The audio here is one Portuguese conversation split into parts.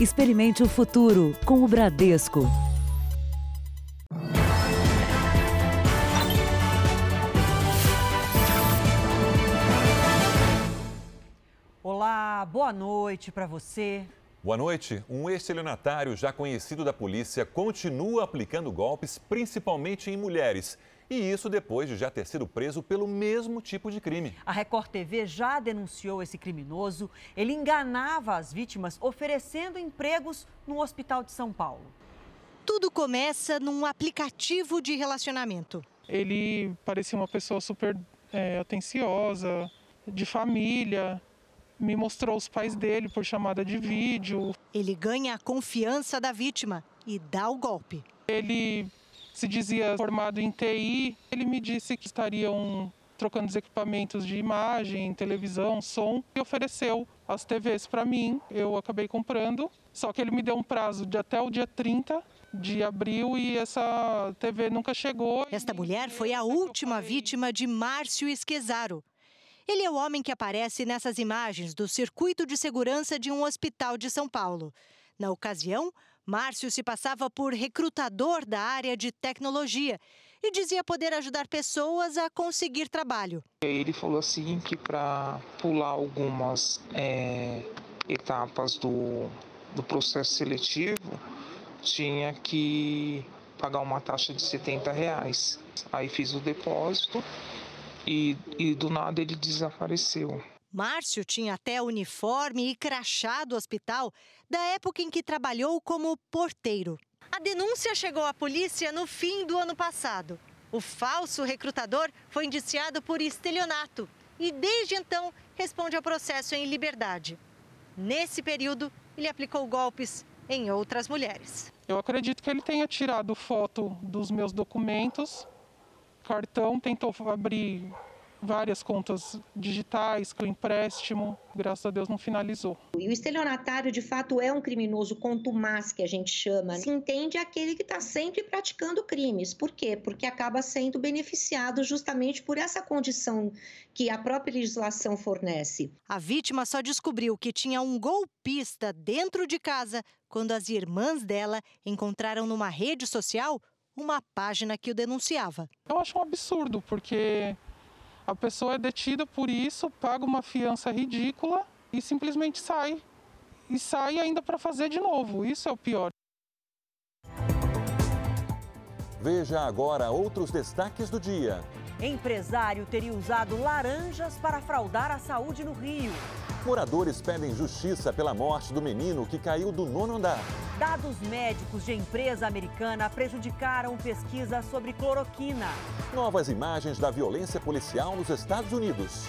Experimente o futuro com o Bradesco. Olá, boa noite para você. Boa noite. Um estelionatário já conhecido da polícia continua aplicando golpes, principalmente em mulheres. E isso depois de já ter sido preso pelo mesmo tipo de crime. A Record TV já denunciou esse criminoso. Ele enganava as vítimas oferecendo empregos no Hospital de São Paulo. Tudo começa num aplicativo de relacionamento. Ele parecia uma pessoa super é, atenciosa, de família. Me mostrou os pais dele por chamada de vídeo. Ele ganha a confiança da vítima e dá o golpe. Ele se dizia formado em TI. Ele me disse que estariam trocando os equipamentos de imagem, televisão, som e ofereceu as TVs para mim. Eu acabei comprando, só que ele me deu um prazo de até o dia 30 de abril e essa TV nunca chegou. Esta mulher foi a última vítima de Márcio Esquezaro. Ele é o homem que aparece nessas imagens do circuito de segurança de um hospital de São Paulo. Na ocasião, Márcio se passava por recrutador da área de tecnologia e dizia poder ajudar pessoas a conseguir trabalho. Ele falou assim que para pular algumas é, etapas do, do processo seletivo tinha que pagar uma taxa de 70 reais. Aí fiz o depósito e, e do nada ele desapareceu. Márcio tinha até uniforme e crachá do hospital da época em que trabalhou como porteiro. A denúncia chegou à polícia no fim do ano passado. O falso recrutador foi indiciado por estelionato e, desde então, responde ao processo em liberdade. Nesse período, ele aplicou golpes em outras mulheres. Eu acredito que ele tenha tirado foto dos meus documentos, cartão, tentou abrir várias contas digitais com empréstimo, graças a Deus não finalizou. E o estelionatário, de fato, é um criminoso contumaz, que a gente chama. Se entende aquele que está sempre praticando crimes. Por quê? Porque acaba sendo beneficiado justamente por essa condição que a própria legislação fornece. A vítima só descobriu que tinha um golpista dentro de casa quando as irmãs dela encontraram numa rede social uma página que o denunciava. Eu acho um absurdo, porque a pessoa é detida por isso, paga uma fiança ridícula e simplesmente sai. E sai ainda para fazer de novo. Isso é o pior. Veja agora outros destaques do dia. Empresário teria usado laranjas para fraudar a saúde no Rio. Moradores pedem justiça pela morte do menino que caiu do nono andar. Dados médicos de empresa americana prejudicaram pesquisa sobre cloroquina. Novas imagens da violência policial nos Estados Unidos.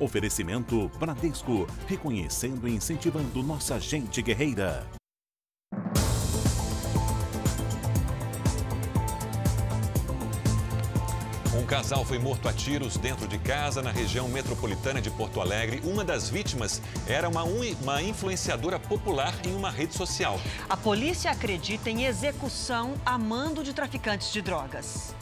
Oferecimento Bradesco, reconhecendo e incentivando nossa gente guerreira. Um casal foi morto a tiros dentro de casa na região metropolitana de Porto Alegre. Uma das vítimas era uma, uma influenciadora popular em uma rede social. A polícia acredita em execução a mando de traficantes de drogas.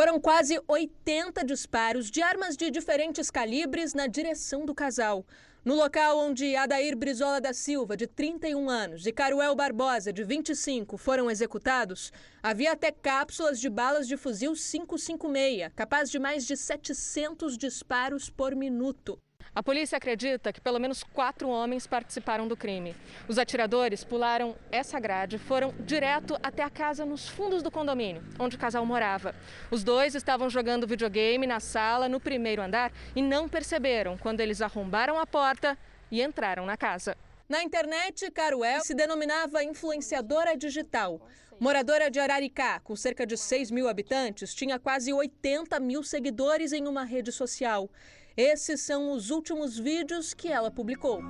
Foram quase 80 disparos de armas de diferentes calibres na direção do casal. No local onde Adair Brizola da Silva, de 31 anos, e Caruel Barbosa, de 25, foram executados, havia até cápsulas de balas de fuzil 556, capaz de mais de 700 disparos por minuto. A polícia acredita que pelo menos quatro homens participaram do crime. Os atiradores pularam essa grade e foram direto até a casa nos fundos do condomínio, onde o casal morava. Os dois estavam jogando videogame na sala no primeiro andar e não perceberam quando eles arrombaram a porta e entraram na casa. Na internet, Caruel se denominava influenciadora digital. Moradora de Araricá, com cerca de 6 mil habitantes, tinha quase 80 mil seguidores em uma rede social. Esses são os últimos vídeos que ela publicou.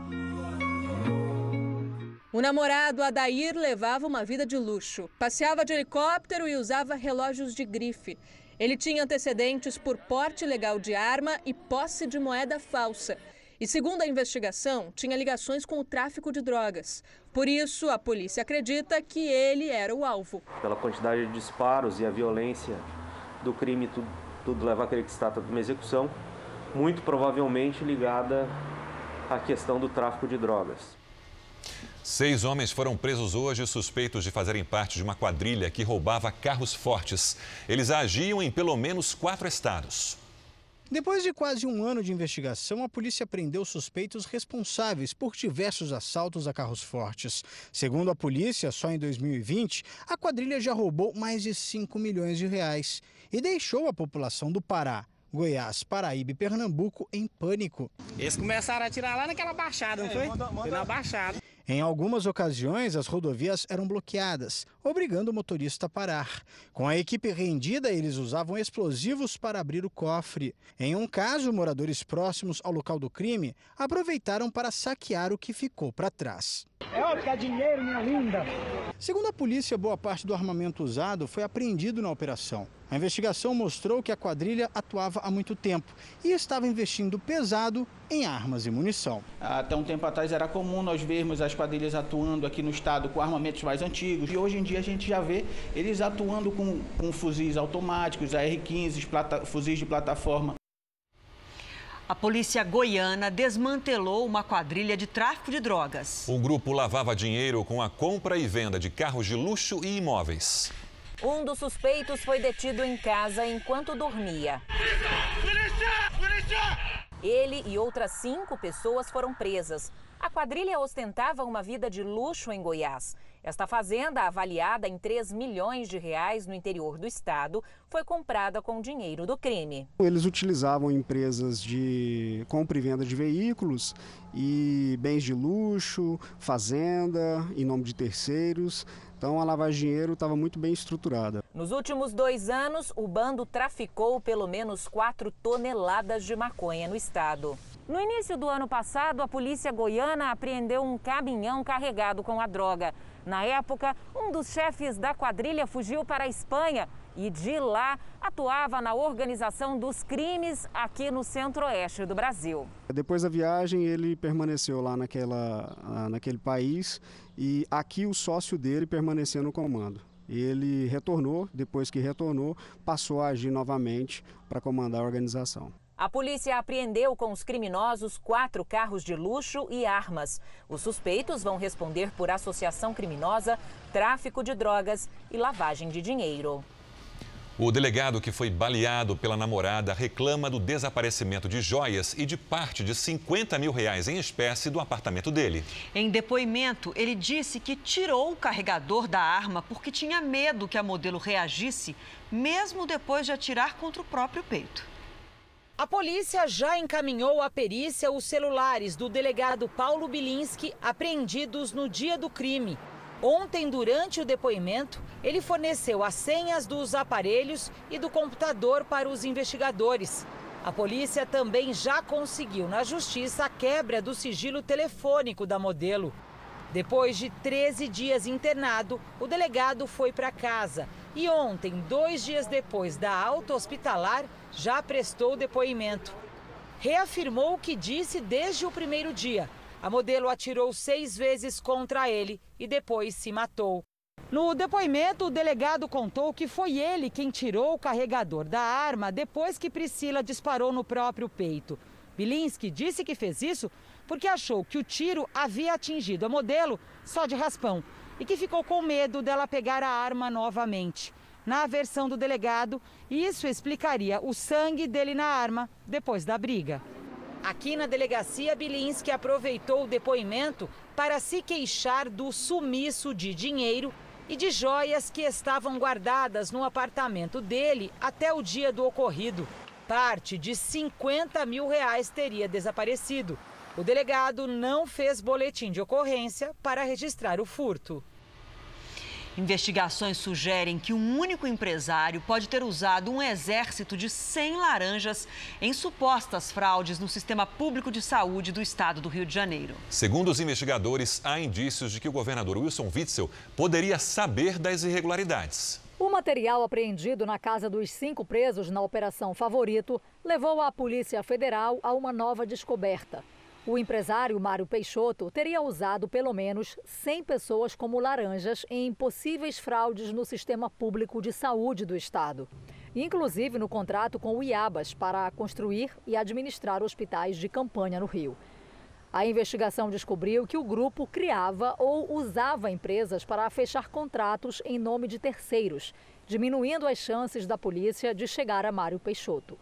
O namorado Adair levava uma vida de luxo. Passeava de helicóptero e usava relógios de grife. Ele tinha antecedentes por porte ilegal de arma e posse de moeda falsa. E, segundo a investigação, tinha ligações com o tráfico de drogas. Por isso, a polícia acredita que ele era o alvo. Pela quantidade de disparos e a violência do crime, tudo leva a crer que se trata de uma execução, muito provavelmente ligada à questão do tráfico de drogas. Seis homens foram presos hoje suspeitos de fazerem parte de uma quadrilha que roubava carros fortes. Eles agiam em pelo menos quatro estados. Depois de quase um ano de investigação, a polícia prendeu suspeitos responsáveis por diversos assaltos a carros fortes. Segundo a polícia, só em 2020, a quadrilha já roubou mais de 5 milhões de reais e deixou a população do Pará, Goiás, Paraíba e Pernambuco em pânico. Eles começaram a atirar lá naquela baixada, não foi? Foi na baixada. Em algumas ocasiões, as rodovias eram bloqueadas, obrigando o motorista a parar. Com a equipe rendida, eles usavam explosivos para abrir o cofre. Em um caso, moradores próximos ao local do crime aproveitaram para saquear o que ficou para trás. É óbvio que é dinheiro, minha linda. Segundo a polícia, boa parte do armamento usado foi apreendido na operação. A investigação mostrou que a quadrilha atuava há muito tempo e estava investindo pesado em armas e munição. Até um tempo atrás era comum nós vermos as quadrilhas atuando aqui no estado com armamentos mais antigos e hoje em dia a gente já vê eles atuando com, com fuzis automáticos, AR-15, fuzis de plataforma. A polícia goiana desmantelou uma quadrilha de tráfico de drogas. O grupo lavava dinheiro com a compra e venda de carros de luxo e imóveis. Um dos suspeitos foi detido em casa enquanto dormia. Ele e outras cinco pessoas foram presas. A quadrilha ostentava uma vida de luxo em Goiás. Esta fazenda, avaliada em 3 milhões de reais no interior do estado, foi comprada com dinheiro do crime. Eles utilizavam empresas de compra e venda de veículos e bens de luxo, fazenda, em nome de terceiros. Então a lavagem de dinheiro estava muito bem estruturada. Nos últimos dois anos, o bando traficou pelo menos 4 toneladas de maconha no estado. No início do ano passado, a polícia goiana apreendeu um caminhão carregado com a droga. Na época, um dos chefes da quadrilha fugiu para a Espanha e de lá atuava na organização dos crimes aqui no centro-oeste do Brasil. Depois da viagem, ele permaneceu lá naquela, naquele país e aqui o sócio dele permaneceu no comando. Ele retornou, depois que retornou, passou a agir novamente para comandar a organização. A polícia apreendeu com os criminosos quatro carros de luxo e armas. Os suspeitos vão responder por associação criminosa, tráfico de drogas e lavagem de dinheiro. O delegado que foi baleado pela namorada reclama do desaparecimento de joias e de parte de 50 mil reais em espécie do apartamento dele. Em depoimento, ele disse que tirou o carregador da arma porque tinha medo que a modelo reagisse, mesmo depois de atirar contra o próprio peito. A polícia já encaminhou à perícia os celulares do delegado Paulo Bilinski apreendidos no dia do crime. Ontem, durante o depoimento, ele forneceu as senhas dos aparelhos e do computador para os investigadores. A polícia também já conseguiu na justiça a quebra do sigilo telefônico da modelo. Depois de 13 dias internado, o delegado foi para casa e ontem, dois dias depois da alta hospitalar, já prestou depoimento. Reafirmou o que disse desde o primeiro dia. A modelo atirou seis vezes contra ele e depois se matou. No depoimento, o delegado contou que foi ele quem tirou o carregador da arma depois que Priscila disparou no próprio peito. Bilinski disse que fez isso porque achou que o tiro havia atingido a modelo só de raspão e que ficou com medo dela pegar a arma novamente. Na versão do delegado, isso explicaria o sangue dele na arma depois da briga. Aqui na delegacia, Bilinski aproveitou o depoimento para se queixar do sumiço de dinheiro e de joias que estavam guardadas no apartamento dele até o dia do ocorrido. Parte de 50 mil reais teria desaparecido. O delegado não fez boletim de ocorrência para registrar o furto. Investigações sugerem que um único empresário pode ter usado um exército de 100 laranjas em supostas fraudes no sistema público de saúde do estado do Rio de Janeiro. Segundo os investigadores, há indícios de que o governador Wilson Witzel poderia saber das irregularidades. O material apreendido na casa dos cinco presos na Operação Favorito levou a Polícia Federal a uma nova descoberta. O empresário Mário Peixoto teria usado pelo menos 100 pessoas como laranjas em possíveis fraudes no sistema público de saúde do estado. inclusive no contrato com o IABAS para construir e administrar hospitais de campanha no Rio. A investigação descobriu que o grupo criava ou usava empresas para fechar contratos em nome de terceiros, diminuindo as chances da polícia de chegar a Mário Peixoto.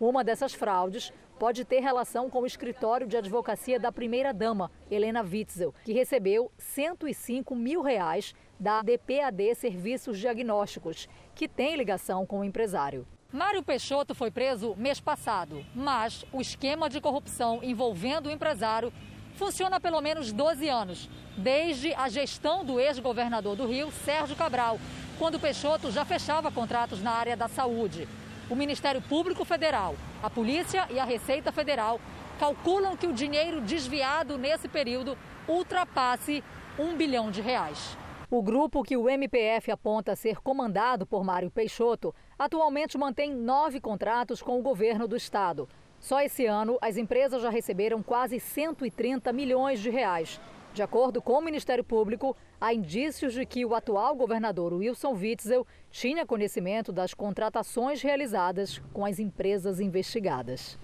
Uma dessas fraudes pode ter relação com o escritório de advocacia da primeira-dama, Helena Witzel, que recebeu 105 mil reais da DPAD Serviços Diagnósticos, que tem ligação com o empresário. Mário Peixoto foi preso mês passado, mas o esquema de corrupção envolvendo o empresário funciona há pelo menos 12 anos, desde a gestão do ex-governador do Rio, Sérgio Cabral, quando Peixoto já fechava contratos na área da saúde. O Ministério Público Federal, a Polícia e a Receita Federal calculam que o dinheiro desviado nesse período ultrapasse um bilhão de reais. O grupo que o MPF aponta ser comandado por Mário Peixoto atualmente mantém nove contratos com o governo do estado. Só esse ano, as empresas já receberam quase 130 milhões de reais. De acordo com o Ministério Público, há indícios de que o atual governador Wilson Witzel tinha conhecimento das contratações realizadas com as empresas investigadas.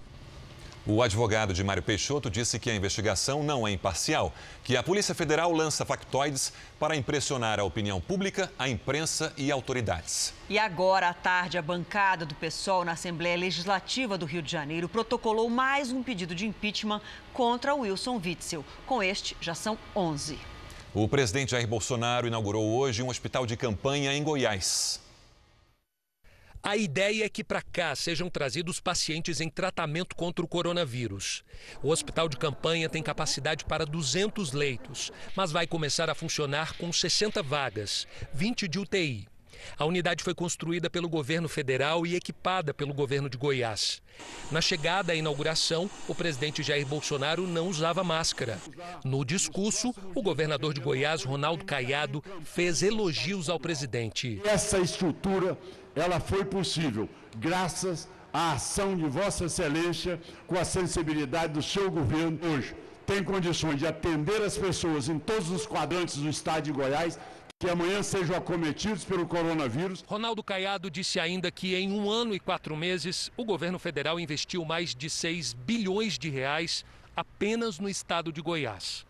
O advogado de Mário Peixoto disse que a investigação não é imparcial, que a Polícia Federal lança factoides para impressionar a opinião pública, a imprensa e autoridades. E agora, à tarde, a bancada do PSOL na Assembleia Legislativa do Rio de Janeiro protocolou mais um pedido de impeachment contra Wilson Witzel. Com este, já são 11. O presidente Jair Bolsonaro inaugurou hoje um hospital de campanha em Goiás. A ideia é que para cá sejam trazidos pacientes em tratamento contra o coronavírus. O hospital de campanha tem capacidade para 200 leitos, mas vai começar a funcionar com 60 vagas, 20 de UTI. A unidade foi construída pelo governo federal e equipada pelo governo de Goiás. Na chegada à inauguração, o presidente Jair Bolsonaro não usava máscara. No discurso, o governador de Goiás, Ronaldo Caiado, fez elogios ao presidente. Essa estrutura ela foi possível graças à ação de Vossa Excelência com a sensibilidade do seu governo hoje. Tem condições de atender as pessoas em todos os quadrantes do estado de Goiás que amanhã sejam acometidos pelo coronavírus. Ronaldo Caiado disse ainda que em um ano e quatro meses o governo federal investiu mais de 6 bilhões de reais apenas no estado de Goiás.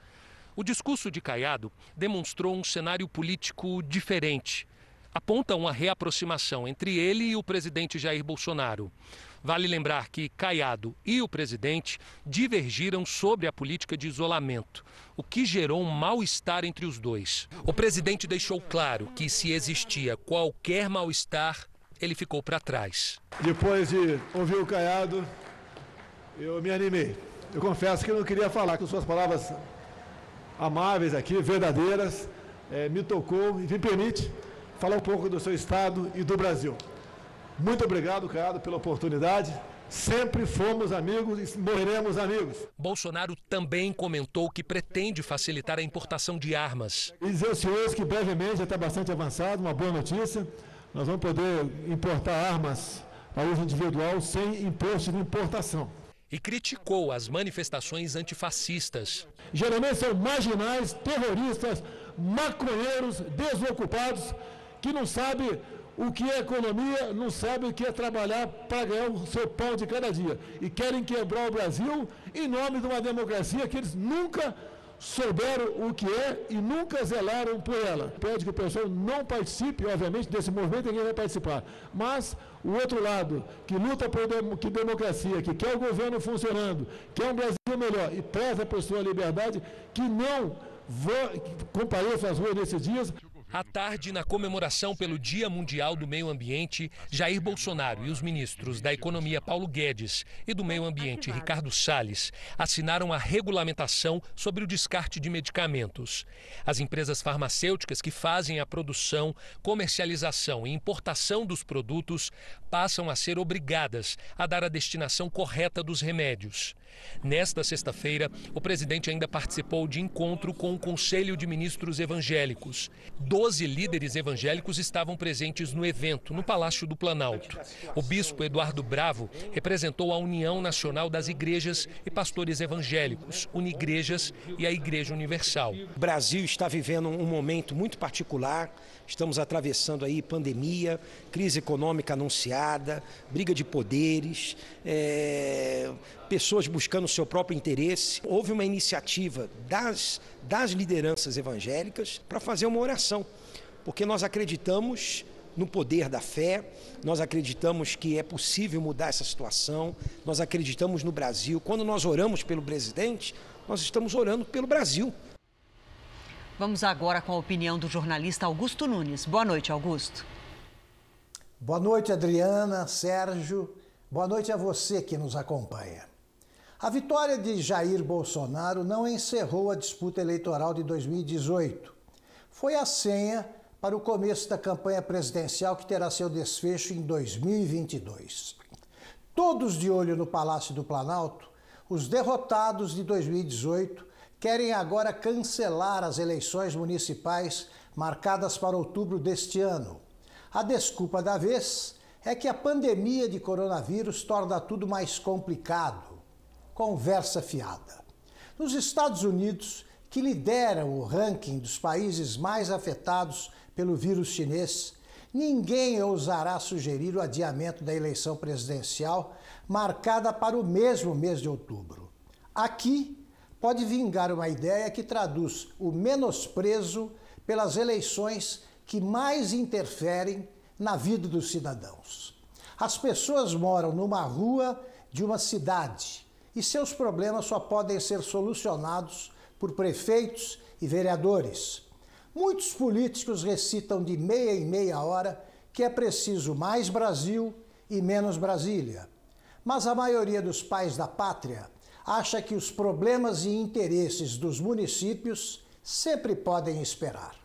O discurso de Caiado demonstrou um cenário político diferente aponta uma reaproximação entre ele e o presidente Jair Bolsonaro. Vale lembrar que Caiado e o presidente divergiram sobre a política de isolamento, o que gerou um mal-estar entre os dois. O presidente deixou claro que, se existia qualquer mal-estar, ele ficou para trás. Depois de ouvir o Caiado, eu me animei. Eu confesso que não queria falar, com suas palavras amáveis aqui, verdadeiras, é, me tocou e me permite falar um pouco do seu estado e do Brasil. Muito obrigado, Caiado, pela oportunidade. Sempre fomos amigos e morreremos amigos. Bolsonaro também comentou que pretende facilitar a importação de armas. E dizer aos senhores que brevemente já está bastante avançado, uma boa notícia. Nós vamos poder importar armas para uso individual sem imposto de importação. E criticou as manifestações antifascistas. Geralmente são marginais, terroristas, maconheiros, desocupados que não sabe o que é economia, não sabe o que é trabalhar para ganhar o seu pão de cada dia. E querem quebrar o Brasil em nome de uma democracia que eles nunca souberam o que é e nunca zelaram por ela. Pede que o pessoal não participe, obviamente, desse movimento, ninguém vai participar. Mas o outro lado, que luta por dem que democracia, que quer o governo funcionando, quer um Brasil melhor e preza por sua liberdade, que não compareça às ruas nesses dias. À tarde, na comemoração pelo Dia Mundial do Meio Ambiente, Jair Bolsonaro e os ministros da Economia Paulo Guedes e do Meio Ambiente Ricardo Salles assinaram a regulamentação sobre o descarte de medicamentos. As empresas farmacêuticas que fazem a produção, comercialização e importação dos produtos passam a ser obrigadas a dar a destinação correta dos remédios. Nesta sexta-feira, o presidente ainda participou de encontro com o Conselho de Ministros Evangélicos. Doze líderes evangélicos estavam presentes no evento, no Palácio do Planalto. O bispo Eduardo Bravo representou a União Nacional das Igrejas e Pastores Evangélicos, Unigrejas e a Igreja Universal. O Brasil está vivendo um momento muito particular. Estamos atravessando aí pandemia, crise econômica anunciada, briga de poderes, é, pessoas buscando o seu próprio interesse. Houve uma iniciativa das, das lideranças evangélicas para fazer uma oração, porque nós acreditamos no poder da fé, nós acreditamos que é possível mudar essa situação, nós acreditamos no Brasil. Quando nós oramos pelo presidente, nós estamos orando pelo Brasil. Vamos agora com a opinião do jornalista Augusto Nunes. Boa noite, Augusto. Boa noite, Adriana, Sérgio. Boa noite a você que nos acompanha. A vitória de Jair Bolsonaro não encerrou a disputa eleitoral de 2018. Foi a senha para o começo da campanha presidencial que terá seu desfecho em 2022. Todos de olho no Palácio do Planalto, os derrotados de 2018 querem agora cancelar as eleições municipais marcadas para outubro deste ano. A desculpa da vez é que a pandemia de coronavírus torna tudo mais complicado. Conversa fiada. Nos Estados Unidos, que lideram o ranking dos países mais afetados pelo vírus chinês, ninguém ousará sugerir o adiamento da eleição presidencial marcada para o mesmo mês de outubro. Aqui, pode vingar uma ideia que traduz o menosprezo pelas eleições que mais interferem na vida dos cidadãos. As pessoas moram numa rua de uma cidade e seus problemas só podem ser solucionados por prefeitos e vereadores. Muitos políticos recitam de meia em meia hora que é preciso mais Brasil e menos Brasília. Mas a maioria dos pais da pátria acha que os problemas e interesses dos municípios sempre podem esperar.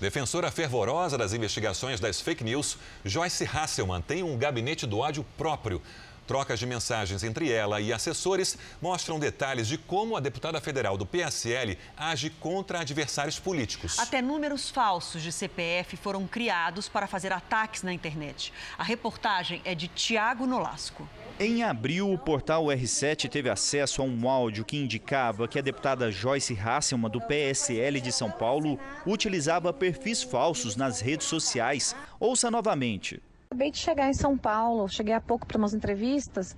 Defensora fervorosa das investigações das fake news, Joyce Hasselman tem um gabinete do ódio próprio. Trocas de mensagens entre ela e assessores mostram detalhes de como a deputada federal do PSL age contra adversários políticos. Até números falsos de CPF foram criados para fazer ataques na internet. A reportagem é de Tiago Nolasco. Em abril, o portal R7 teve acesso a um áudio que indicava que a deputada Joyce Hasselman, do PSL de São Paulo, utilizava perfis falsos nas redes sociais. Ouça novamente. Acabei de chegar em São Paulo, cheguei há pouco para umas entrevistas,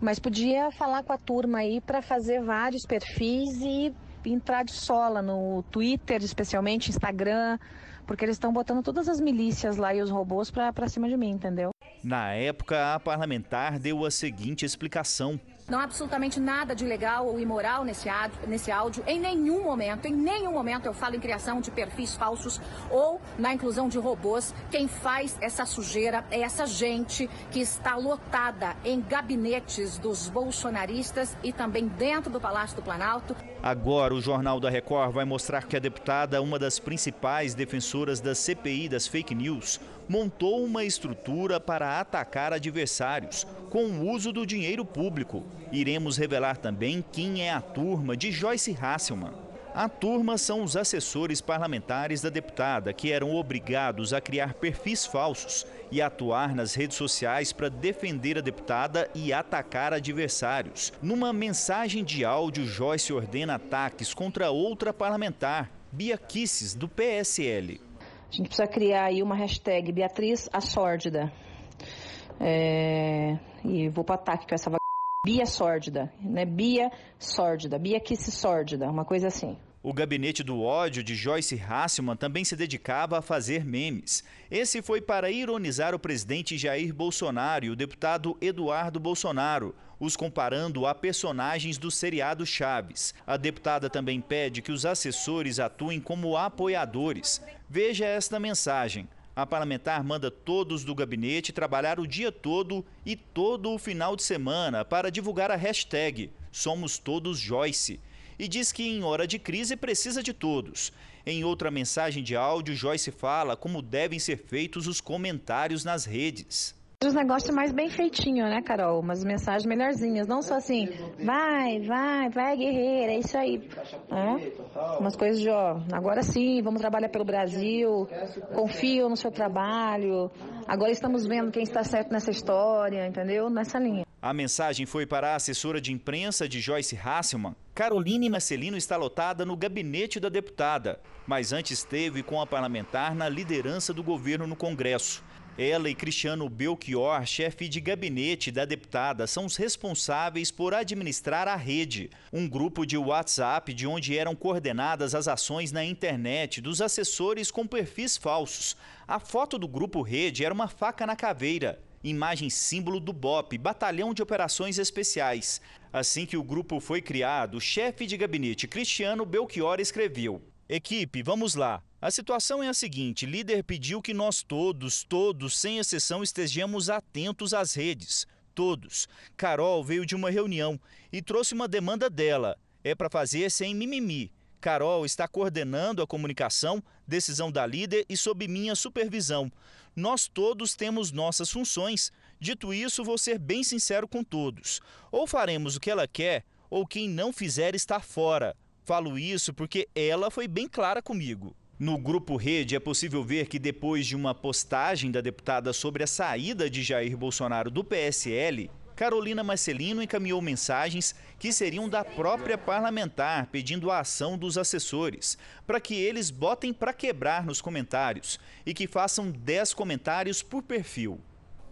mas podia falar com a turma aí para fazer vários perfis e entrar de sola no Twitter, especialmente Instagram, porque eles estão botando todas as milícias lá e os robôs para cima de mim, entendeu? Na época, a parlamentar deu a seguinte explicação. Não há absolutamente nada de legal ou imoral nesse nesse áudio. Em nenhum momento, em nenhum momento eu falo em criação de perfis falsos ou na inclusão de robôs. Quem faz essa sujeira é essa gente que está lotada em gabinetes dos bolsonaristas e também dentro do Palácio do Planalto. Agora, o Jornal da Record vai mostrar que a deputada, uma das principais defensoras da CPI das fake news, montou uma estrutura para atacar adversários com o uso do dinheiro público. Iremos revelar também quem é a turma de Joyce Hasselman. A turma são os assessores parlamentares da deputada, que eram obrigados a criar perfis falsos e atuar nas redes sociais para defender a deputada e atacar adversários. Numa mensagem de áudio, Joyce ordena ataques contra outra parlamentar, Bia Kisses, do PSL. A gente precisa criar aí uma hashtag Beatriz a Sórdida. É... E vou para ataque com essa vaga. Bia Sórdida, né? Bia Sórdida, Bia Kiss Sórdida, uma coisa assim. O gabinete do ódio de Joyce Hasselman também se dedicava a fazer memes. Esse foi para ironizar o presidente Jair Bolsonaro e o deputado Eduardo Bolsonaro, os comparando a personagens do seriado Chaves. A deputada também pede que os assessores atuem como apoiadores. Veja esta mensagem. A parlamentar manda todos do gabinete trabalhar o dia todo e todo o final de semana para divulgar a hashtag Somos Todos Joyce e diz que em hora de crise precisa de todos. Em outra mensagem de áudio, Joyce fala como devem ser feitos os comentários nas redes. Os negócios mais bem feitinho, né, Carol? Umas mensagens melhorzinhas. Não só assim, vai, vai, vai, guerreira, é isso aí. É? Umas coisas de, ó, agora sim, vamos trabalhar pelo Brasil, confio no seu trabalho, agora estamos vendo quem está certo nessa história, entendeu? Nessa linha. A mensagem foi para a assessora de imprensa de Joyce Hasselman. Caroline Marcelino está lotada no gabinete da deputada, mas antes esteve com a parlamentar na liderança do governo no Congresso. Ela e Cristiano Belchior, chefe de gabinete da deputada, são os responsáveis por administrar a rede, um grupo de WhatsApp de onde eram coordenadas as ações na internet dos assessores com perfis falsos. A foto do grupo Rede era uma faca na caveira, imagem símbolo do BOP, Batalhão de Operações Especiais. Assim que o grupo foi criado, o chefe de gabinete Cristiano Belchior escreveu: Equipe, vamos lá. A situação é a seguinte: líder pediu que nós todos, todos, sem exceção, estejamos atentos às redes. Todos. Carol veio de uma reunião e trouxe uma demanda dela. É para fazer sem mimimi. Carol está coordenando a comunicação, decisão da líder e sob minha supervisão. Nós todos temos nossas funções. Dito isso, vou ser bem sincero com todos. Ou faremos o que ela quer, ou quem não fizer está fora. Falo isso porque ela foi bem clara comigo. No grupo Rede é possível ver que depois de uma postagem da deputada sobre a saída de Jair Bolsonaro do PSL, Carolina Marcelino encaminhou mensagens que seriam da própria parlamentar pedindo a ação dos assessores, para que eles botem para quebrar nos comentários e que façam 10 comentários por perfil.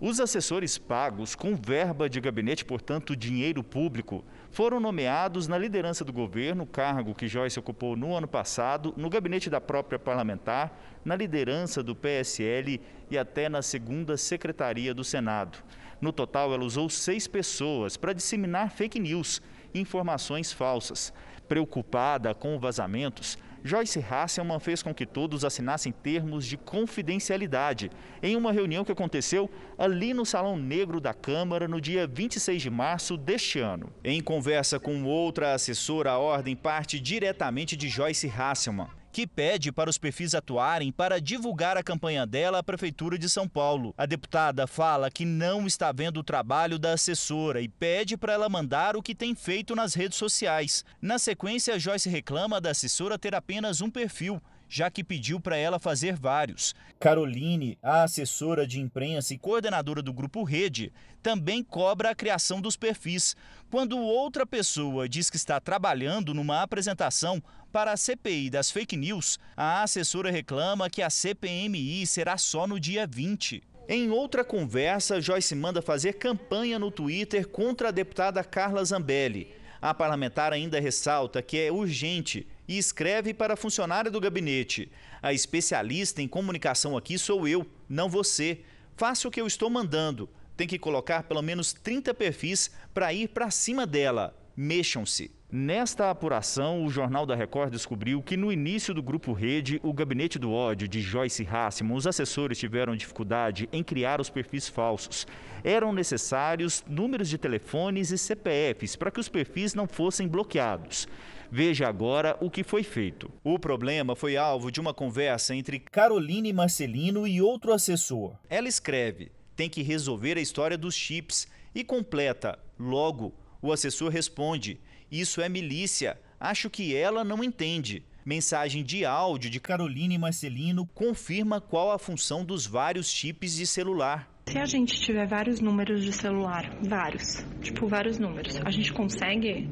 Os assessores pagos com verba de gabinete, portanto dinheiro público, foram nomeados na liderança do governo, cargo que Joyce ocupou no ano passado, no gabinete da própria parlamentar, na liderança do PSL e até na segunda secretaria do Senado. No total, ela usou seis pessoas para disseminar fake news, informações falsas. Preocupada com vazamentos, Joyce Hasselman fez com que todos assinassem termos de confidencialidade em uma reunião que aconteceu ali no Salão Negro da Câmara no dia 26 de março deste ano. Em conversa com outra assessora, a ordem parte diretamente de Joyce Hasselman que pede para os perfis atuarem para divulgar a campanha dela à Prefeitura de São Paulo. A deputada fala que não está vendo o trabalho da assessora e pede para ela mandar o que tem feito nas redes sociais. Na sequência, Joyce reclama da assessora ter apenas um perfil já que pediu para ela fazer vários. Caroline, a assessora de imprensa e coordenadora do grupo Rede, também cobra a criação dos perfis. Quando outra pessoa diz que está trabalhando numa apresentação para a CPI das fake news, a assessora reclama que a CPMI será só no dia 20. Em outra conversa, Joyce manda fazer campanha no Twitter contra a deputada Carla Zambelli. A parlamentar ainda ressalta que é urgente e escreve para a funcionária do gabinete: A especialista em comunicação aqui sou eu, não você. Faça o que eu estou mandando. Tem que colocar pelo menos 30 perfis para ir para cima dela. Mexam-se. Nesta apuração, o Jornal da Record descobriu que no início do Grupo Rede, o gabinete do ódio de Joyce Hassman, os assessores tiveram dificuldade em criar os perfis falsos. Eram necessários números de telefones e CPFs para que os perfis não fossem bloqueados. Veja agora o que foi feito. O problema foi alvo de uma conversa entre Caroline Marcelino e outro assessor. Ela escreve: tem que resolver a história dos chips e completa. Logo, o assessor responde: isso é milícia. Acho que ela não entende. Mensagem de áudio de Caroline Marcelino confirma qual a função dos vários chips de celular. Se a gente tiver vários números de celular, vários, tipo vários números, a gente consegue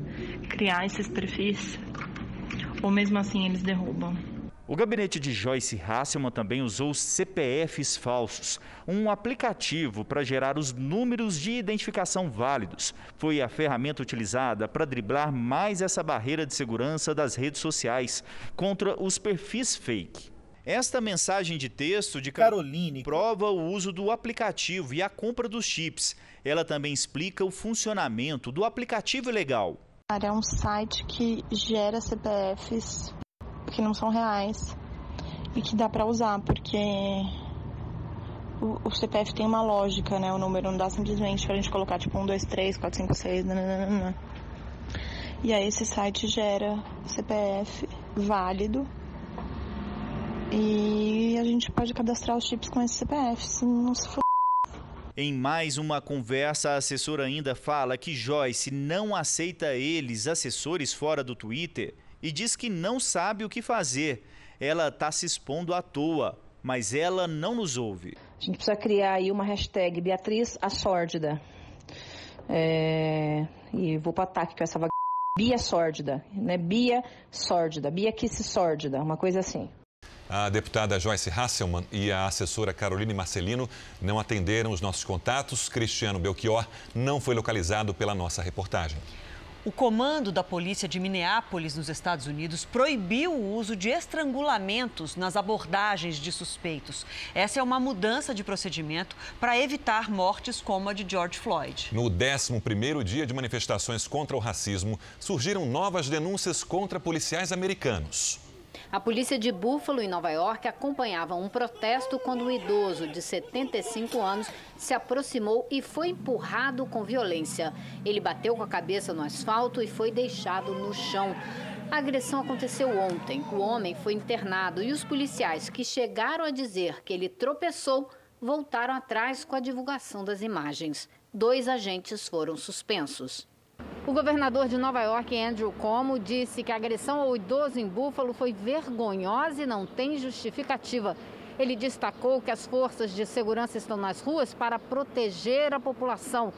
criar esses perfis? Ou mesmo assim eles derrubam? O gabinete de Joyce Hasselman também usou CPFs falsos, um aplicativo para gerar os números de identificação válidos. Foi a ferramenta utilizada para driblar mais essa barreira de segurança das redes sociais contra os perfis fake. Esta mensagem de texto de Caroline prova o uso do aplicativo e a compra dos chips. Ela também explica o funcionamento do aplicativo legal. É um site que gera CPFs que não são reais e que dá para usar, porque o, o, CPF tem uma lógica, né? O número não dá simplesmente pra gente colocar tipo 1, 2, 3, 4, 5, 6, nananana. E aí esse site gera CPF válido e a gente pode cadastrar os chips com esse CPF, se não se for Em mais uma conversa, a assessora ainda fala que Joyce não aceita eles, assessores, fora do Twitter e diz que não sabe o que fazer. Ela está se expondo à toa, mas ela não nos ouve. A gente precisa criar aí uma hashtag Beatriz a Sórdida. É... E vou para ataque com essa vaga. Bia Sórdida, né? Bia Sórdida, Bia Kiss Sórdida, uma coisa assim. A deputada Joyce Hasselman e a assessora Caroline Marcelino não atenderam os nossos contatos. Cristiano Belchior não foi localizado pela nossa reportagem. O comando da polícia de Minneapolis, nos Estados Unidos, proibiu o uso de estrangulamentos nas abordagens de suspeitos. Essa é uma mudança de procedimento para evitar mortes como a de George Floyd. No 11º dia de manifestações contra o racismo, surgiram novas denúncias contra policiais americanos. A polícia de Buffalo, em Nova York, acompanhava um protesto quando um idoso de 75 anos se aproximou e foi empurrado com violência. Ele bateu com a cabeça no asfalto e foi deixado no chão. A agressão aconteceu ontem. O homem foi internado e os policiais que chegaram a dizer que ele tropeçou voltaram atrás com a divulgação das imagens. Dois agentes foram suspensos. O governador de Nova York, Andrew Cuomo, disse que a agressão ao idoso em Buffalo foi vergonhosa e não tem justificativa. Ele destacou que as forças de segurança estão nas ruas para proteger a população.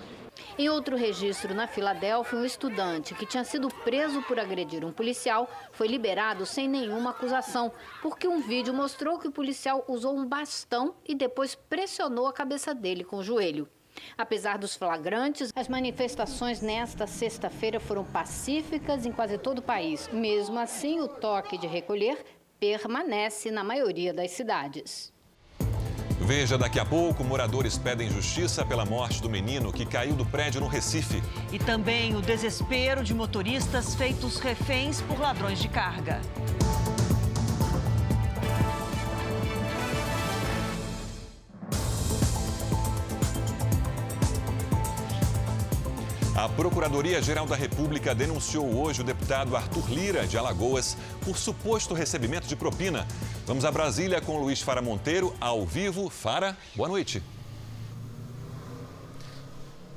Em outro registro na Filadélfia, um estudante que tinha sido preso por agredir um policial foi liberado sem nenhuma acusação, porque um vídeo mostrou que o policial usou um bastão e depois pressionou a cabeça dele com o joelho. Apesar dos flagrantes, as manifestações nesta sexta-feira foram pacíficas em quase todo o país. Mesmo assim, o toque de recolher permanece na maioria das cidades. Veja daqui a pouco: moradores pedem justiça pela morte do menino que caiu do prédio no Recife. E também o desespero de motoristas feitos reféns por ladrões de carga. A Procuradoria-Geral da República denunciou hoje o deputado Arthur Lira, de Alagoas, por suposto recebimento de propina. Vamos a Brasília com Luiz Fara Monteiro, ao vivo. Fara, boa noite.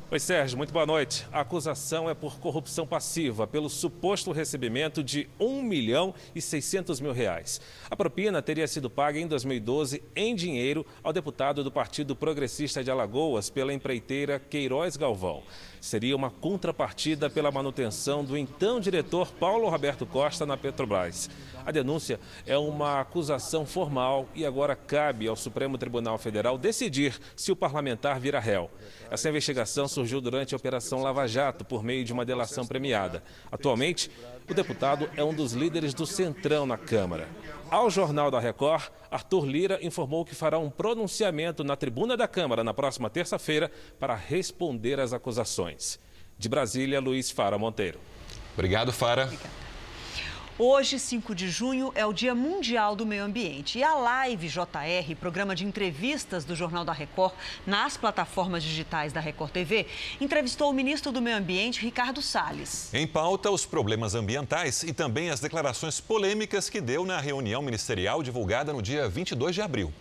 Oi, Sérgio, muito boa noite. A acusação é por corrupção passiva, pelo suposto recebimento de 1 milhão e 600 mil reais. A propina teria sido paga em 2012 em dinheiro ao deputado do Partido Progressista de Alagoas pela empreiteira Queiroz Galvão seria uma contrapartida pela manutenção do então diretor Paulo Roberto Costa na Petrobras. A denúncia é uma acusação formal e agora cabe ao Supremo Tribunal Federal decidir se o parlamentar vira réu. Essa investigação surgiu durante a Operação Lava Jato por meio de uma delação premiada. Atualmente, o deputado é um dos líderes do Centrão na Câmara. Ao Jornal da Record, Arthur Lira informou que fará um pronunciamento na tribuna da Câmara na próxima terça-feira para responder às acusações. De Brasília, Luiz Fara Monteiro. Obrigado, Fara. Obrigada. Hoje, 5 de junho, é o Dia Mundial do Meio Ambiente. E a Live JR, programa de entrevistas do Jornal da Record, nas plataformas digitais da Record TV, entrevistou o ministro do Meio Ambiente, Ricardo Salles. Em pauta, os problemas ambientais e também as declarações polêmicas que deu na reunião ministerial divulgada no dia 22 de abril.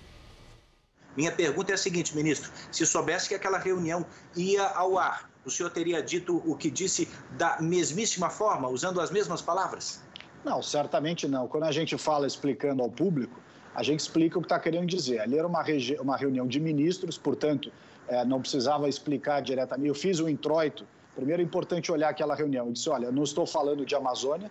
Minha pergunta é a seguinte, ministro: se soubesse que aquela reunião ia ao ar, o senhor teria dito o que disse da mesmíssima forma, usando as mesmas palavras? Não, certamente não. Quando a gente fala explicando ao público, a gente explica o que está querendo dizer. Ali era uma, uma reunião de ministros, portanto, é, não precisava explicar diretamente. Eu fiz um introito. Primeiro, é importante olhar aquela reunião. Eu disse: olha, não estou falando de Amazônia.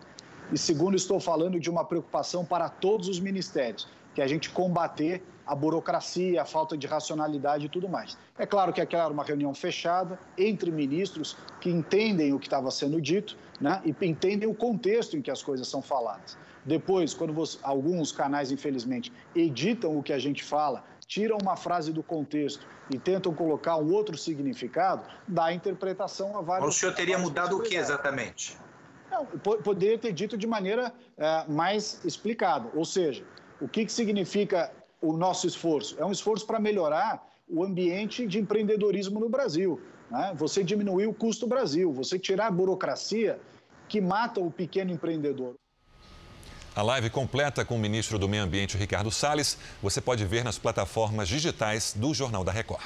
E segundo, estou falando de uma preocupação para todos os ministérios, que é a gente combater a burocracia, a falta de racionalidade e tudo mais. É claro que aquela era uma reunião fechada entre ministros que entendem o que estava sendo dito né, e entendem o contexto em que as coisas são faladas. Depois, quando você, alguns canais, infelizmente, editam o que a gente fala, tiram uma frase do contexto e tentam colocar um outro significado, dá interpretação a vários. O senhor teria mudado o que exatamente? Não, poderia ter dito de maneira é, mais explicada. Ou seja, o que, que significa o nosso esforço? É um esforço para melhorar o ambiente de empreendedorismo no Brasil. Né? Você diminuir o custo Brasil, você tirar a burocracia que mata o pequeno empreendedor. A live completa com o ministro do Meio Ambiente, Ricardo Salles, você pode ver nas plataformas digitais do Jornal da Record.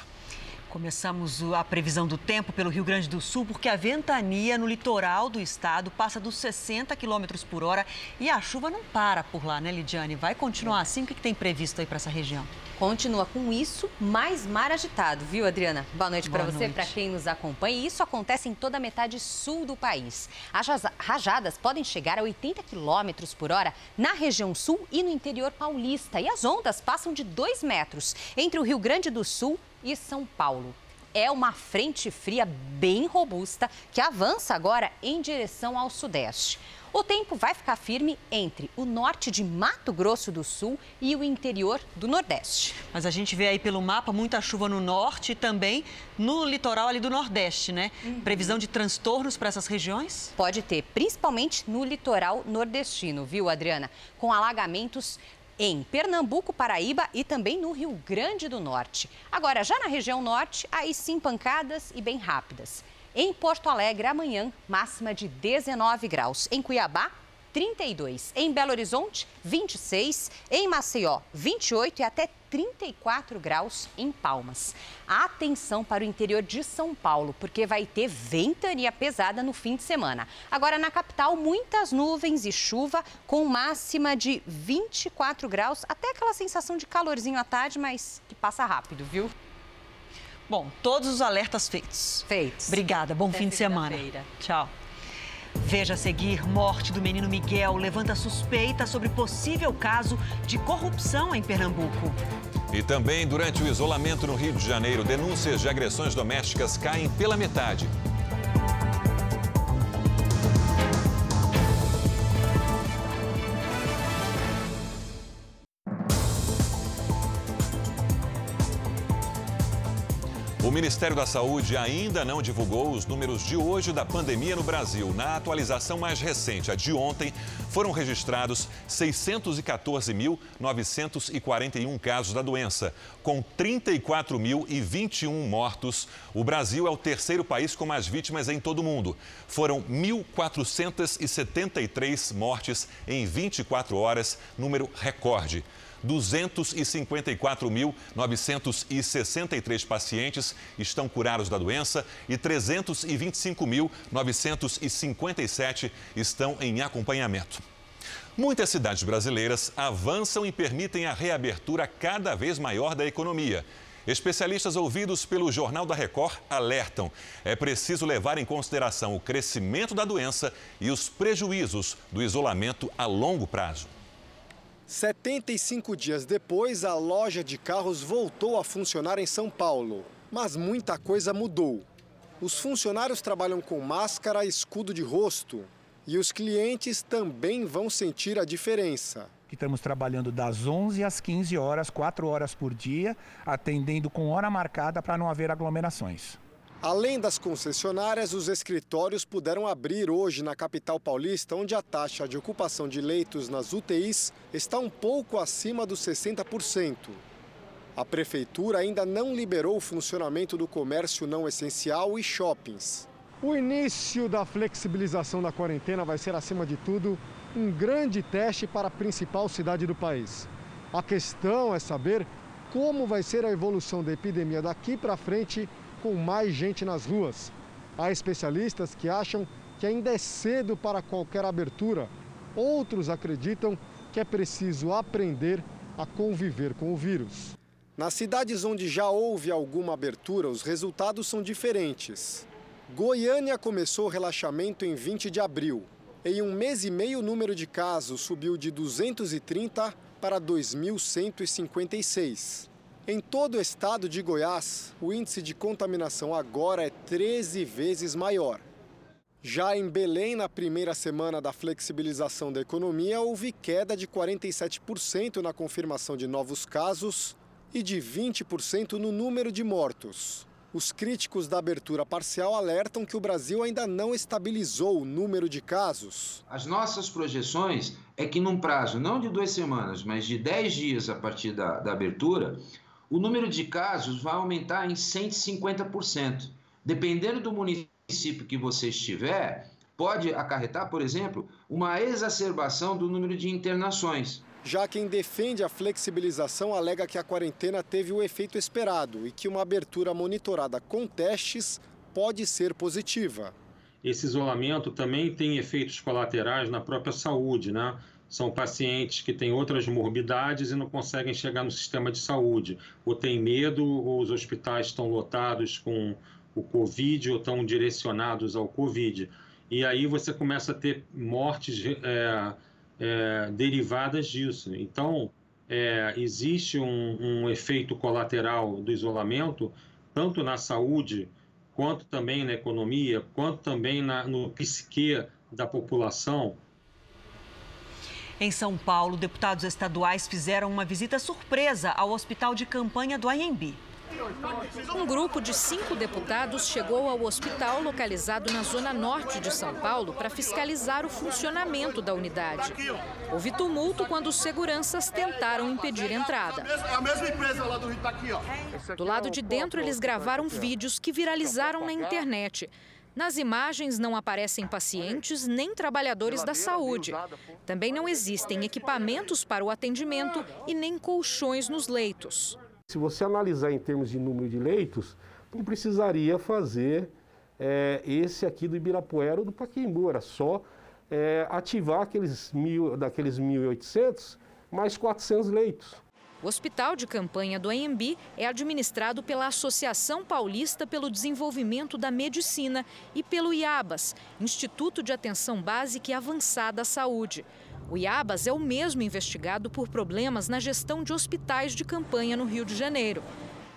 Começamos a previsão do tempo pelo Rio Grande do Sul, porque a ventania no litoral do estado passa dos 60 quilômetros por hora e a chuva não para por lá, né, Lidiane? Vai continuar assim? O que tem previsto aí para essa região? Continua com isso, mais mar agitado, viu, Adriana? Boa noite para você, para quem nos acompanha. E isso acontece em toda a metade sul do país. As rajadas podem chegar a 80 quilômetros por hora na região sul e no interior paulista. E as ondas passam de 2 metros entre o Rio Grande do Sul e São Paulo. É uma frente fria bem robusta que avança agora em direção ao sudeste. O tempo vai ficar firme entre o norte de Mato Grosso do Sul e o interior do Nordeste. Mas a gente vê aí pelo mapa muita chuva no norte e também no litoral ali do Nordeste, né? Uhum. Previsão de transtornos para essas regiões? Pode ter, principalmente no litoral nordestino, viu, Adriana? Com alagamentos em Pernambuco, Paraíba e também no Rio Grande do Norte. Agora, já na região norte, aí sim pancadas e bem rápidas. Em Porto Alegre, amanhã, máxima de 19 graus. Em Cuiabá, 32. Em Belo Horizonte, 26. Em Maceió, 28 e até 34 graus em Palmas. Atenção para o interior de São Paulo, porque vai ter ventania pesada no fim de semana. Agora, na capital, muitas nuvens e chuva, com máxima de 24 graus, até aquela sensação de calorzinho à tarde, mas que passa rápido, viu? Bom, todos os alertas feitos. Feitos. Obrigada, bom Até fim de semana. Tchau. Veja a seguir: morte do menino Miguel levanta suspeita sobre possível caso de corrupção em Pernambuco. E também, durante o isolamento no Rio de Janeiro, denúncias de agressões domésticas caem pela metade. O Ministério da Saúde ainda não divulgou os números de hoje da pandemia no Brasil. Na atualização mais recente, a de ontem, foram registrados 614.941 casos da doença, com 34.021 mortos. O Brasil é o terceiro país com mais vítimas em todo o mundo. Foram 1.473 mortes em 24 horas, número recorde. 254.963 pacientes estão curados da doença e 325.957 estão em acompanhamento. Muitas cidades brasileiras avançam e permitem a reabertura cada vez maior da economia. Especialistas ouvidos pelo Jornal da Record alertam: é preciso levar em consideração o crescimento da doença e os prejuízos do isolamento a longo prazo. 75 dias depois, a loja de carros voltou a funcionar em São Paulo. Mas muita coisa mudou. Os funcionários trabalham com máscara, escudo de rosto. E os clientes também vão sentir a diferença. Estamos trabalhando das 11 às 15 horas, 4 horas por dia, atendendo com hora marcada para não haver aglomerações. Além das concessionárias, os escritórios puderam abrir hoje na capital paulista, onde a taxa de ocupação de leitos nas UTIs está um pouco acima dos 60%. A prefeitura ainda não liberou o funcionamento do comércio não essencial e shoppings. O início da flexibilização da quarentena vai ser, acima de tudo, um grande teste para a principal cidade do país. A questão é saber como vai ser a evolução da epidemia daqui para frente com mais gente nas ruas. Há especialistas que acham que ainda é cedo para qualquer abertura. Outros acreditam que é preciso aprender a conviver com o vírus. Nas cidades onde já houve alguma abertura, os resultados são diferentes. Goiânia começou o relaxamento em 20 de abril. Em um mês e meio, o número de casos subiu de 230 para 2.156. Em todo o estado de Goiás, o índice de contaminação agora é 13 vezes maior. Já em Belém, na primeira semana da flexibilização da economia, houve queda de 47% na confirmação de novos casos e de 20% no número de mortos. Os críticos da abertura parcial alertam que o Brasil ainda não estabilizou o número de casos. As nossas projeções é que, num prazo não de duas semanas, mas de 10 dias a partir da, da abertura, o número de casos vai aumentar em 150%. Dependendo do município que você estiver, pode acarretar, por exemplo, uma exacerbação do número de internações. Já quem defende a flexibilização alega que a quarentena teve o efeito esperado e que uma abertura monitorada com testes pode ser positiva. Esse isolamento também tem efeitos colaterais na própria saúde, né? São pacientes que têm outras morbidades e não conseguem chegar no sistema de saúde, ou têm medo, ou os hospitais estão lotados com o Covid ou estão direcionados ao Covid. E aí você começa a ter mortes é, é, derivadas disso. Então, é, existe um, um efeito colateral do isolamento, tanto na saúde, quanto também na economia, quanto também na, no psique da população. Em São Paulo, deputados estaduais fizeram uma visita surpresa ao hospital de campanha do AMB. Um grupo de cinco deputados chegou ao hospital localizado na zona norte de São Paulo para fiscalizar o funcionamento da unidade. Houve tumulto quando os seguranças tentaram impedir a entrada. A mesma empresa lá do Rio está aqui, ó. Do lado de dentro, eles gravaram vídeos que viralizaram na internet. Nas imagens não aparecem pacientes nem trabalhadores da saúde. Também não existem equipamentos para o atendimento e nem colchões nos leitos. Se você analisar em termos de número de leitos, não precisaria fazer é, esse aqui do Ibirapuera ou do Paquimbu, era só é, ativar aqueles mil, daqueles 1.800 mais 400 leitos. O hospital de campanha do AMB é administrado pela Associação Paulista pelo Desenvolvimento da Medicina e pelo IABAS, Instituto de Atenção Básica e Avançada à Saúde. O IABAS é o mesmo investigado por problemas na gestão de hospitais de campanha no Rio de Janeiro.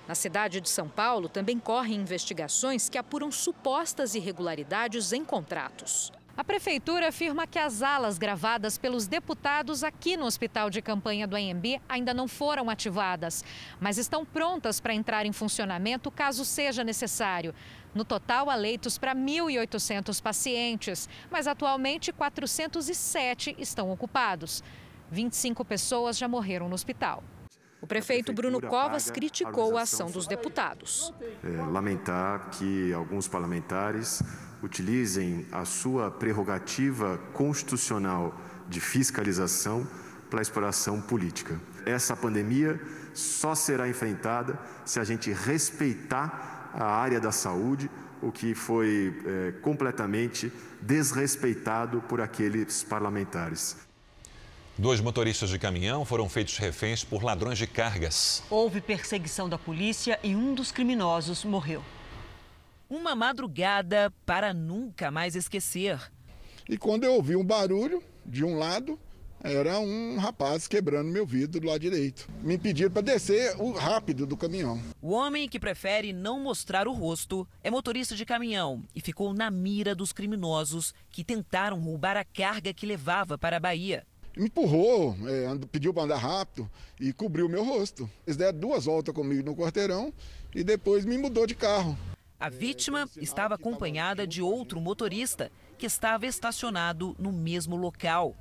Na cidade de São Paulo também correm investigações que apuram supostas irregularidades em contratos. A prefeitura afirma que as alas gravadas pelos deputados aqui no hospital de campanha do AMB ainda não foram ativadas, mas estão prontas para entrar em funcionamento caso seja necessário. No total, há leitos para 1.800 pacientes, mas atualmente 407 estão ocupados. 25 pessoas já morreram no hospital. O prefeito Bruno Covas criticou a ação dos deputados. É, lamentar que alguns parlamentares utilizem a sua prerrogativa constitucional de fiscalização para a exploração política. Essa pandemia só será enfrentada se a gente respeitar a área da saúde, o que foi é, completamente desrespeitado por aqueles parlamentares. Dois motoristas de caminhão foram feitos reféns por ladrões de cargas. Houve perseguição da polícia e um dos criminosos morreu. Uma madrugada para nunca mais esquecer. E quando eu ouvi um barulho de um lado, era um rapaz quebrando meu vidro do lado direito. Me pediram para descer o rápido do caminhão. O homem que prefere não mostrar o rosto é motorista de caminhão e ficou na mira dos criminosos que tentaram roubar a carga que levava para a Bahia. Me empurrou, é, pediu para andar rápido e cobriu meu rosto. Eles deram duas voltas comigo no quarteirão e depois me mudou de carro. A vítima estava acompanhada de outro motorista que estava estacionado no mesmo local.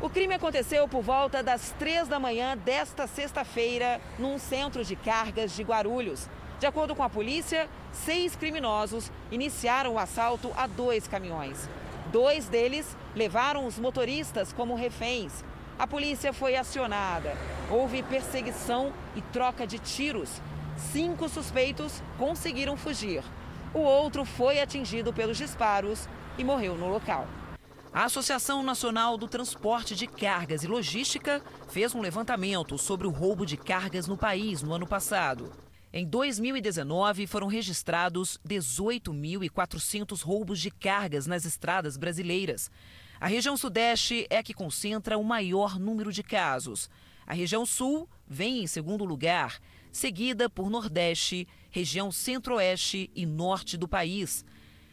O crime aconteceu por volta das três da manhã desta sexta-feira, num centro de cargas de Guarulhos. De acordo com a polícia, seis criminosos iniciaram o assalto a dois caminhões. Dois deles levaram os motoristas como reféns. A polícia foi acionada. Houve perseguição e troca de tiros. Cinco suspeitos conseguiram fugir. O outro foi atingido pelos disparos e morreu no local. A Associação Nacional do Transporte de Cargas e Logística fez um levantamento sobre o roubo de cargas no país no ano passado. Em 2019, foram registrados 18.400 roubos de cargas nas estradas brasileiras. A região Sudeste é a que concentra o maior número de casos. A região Sul vem em segundo lugar, seguida por Nordeste, região Centro-Oeste e Norte do país.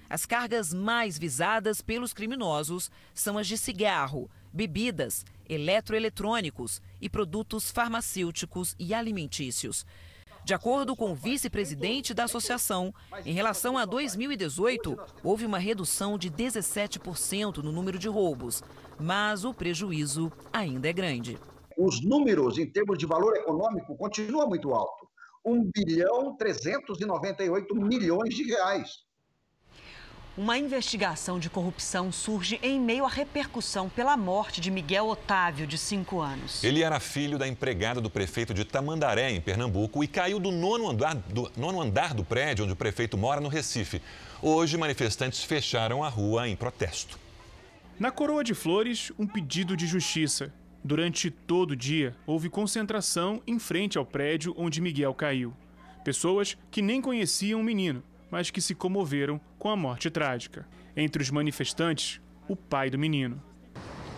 As cargas mais visadas pelos criminosos são as de cigarro, bebidas, eletroeletrônicos e produtos farmacêuticos e alimentícios. De acordo com o vice-presidente da associação, em relação a 2018, houve uma redução de 17% no número de roubos, mas o prejuízo ainda é grande. Os números em termos de valor econômico continuam muito alto. 1 bilhão 398 milhões de reais. Uma investigação de corrupção surge em meio à repercussão pela morte de Miguel Otávio, de 5 anos. Ele era filho da empregada do prefeito de Tamandaré, em Pernambuco, e caiu do nono andar do, nono andar do prédio onde o prefeito mora, no Recife. Hoje, manifestantes fecharam a rua em protesto. Na Coroa de Flores, um pedido de justiça. Durante todo o dia, houve concentração em frente ao prédio onde Miguel caiu. Pessoas que nem conheciam o menino mas que se comoveram com a morte trágica. Entre os manifestantes, o pai do menino.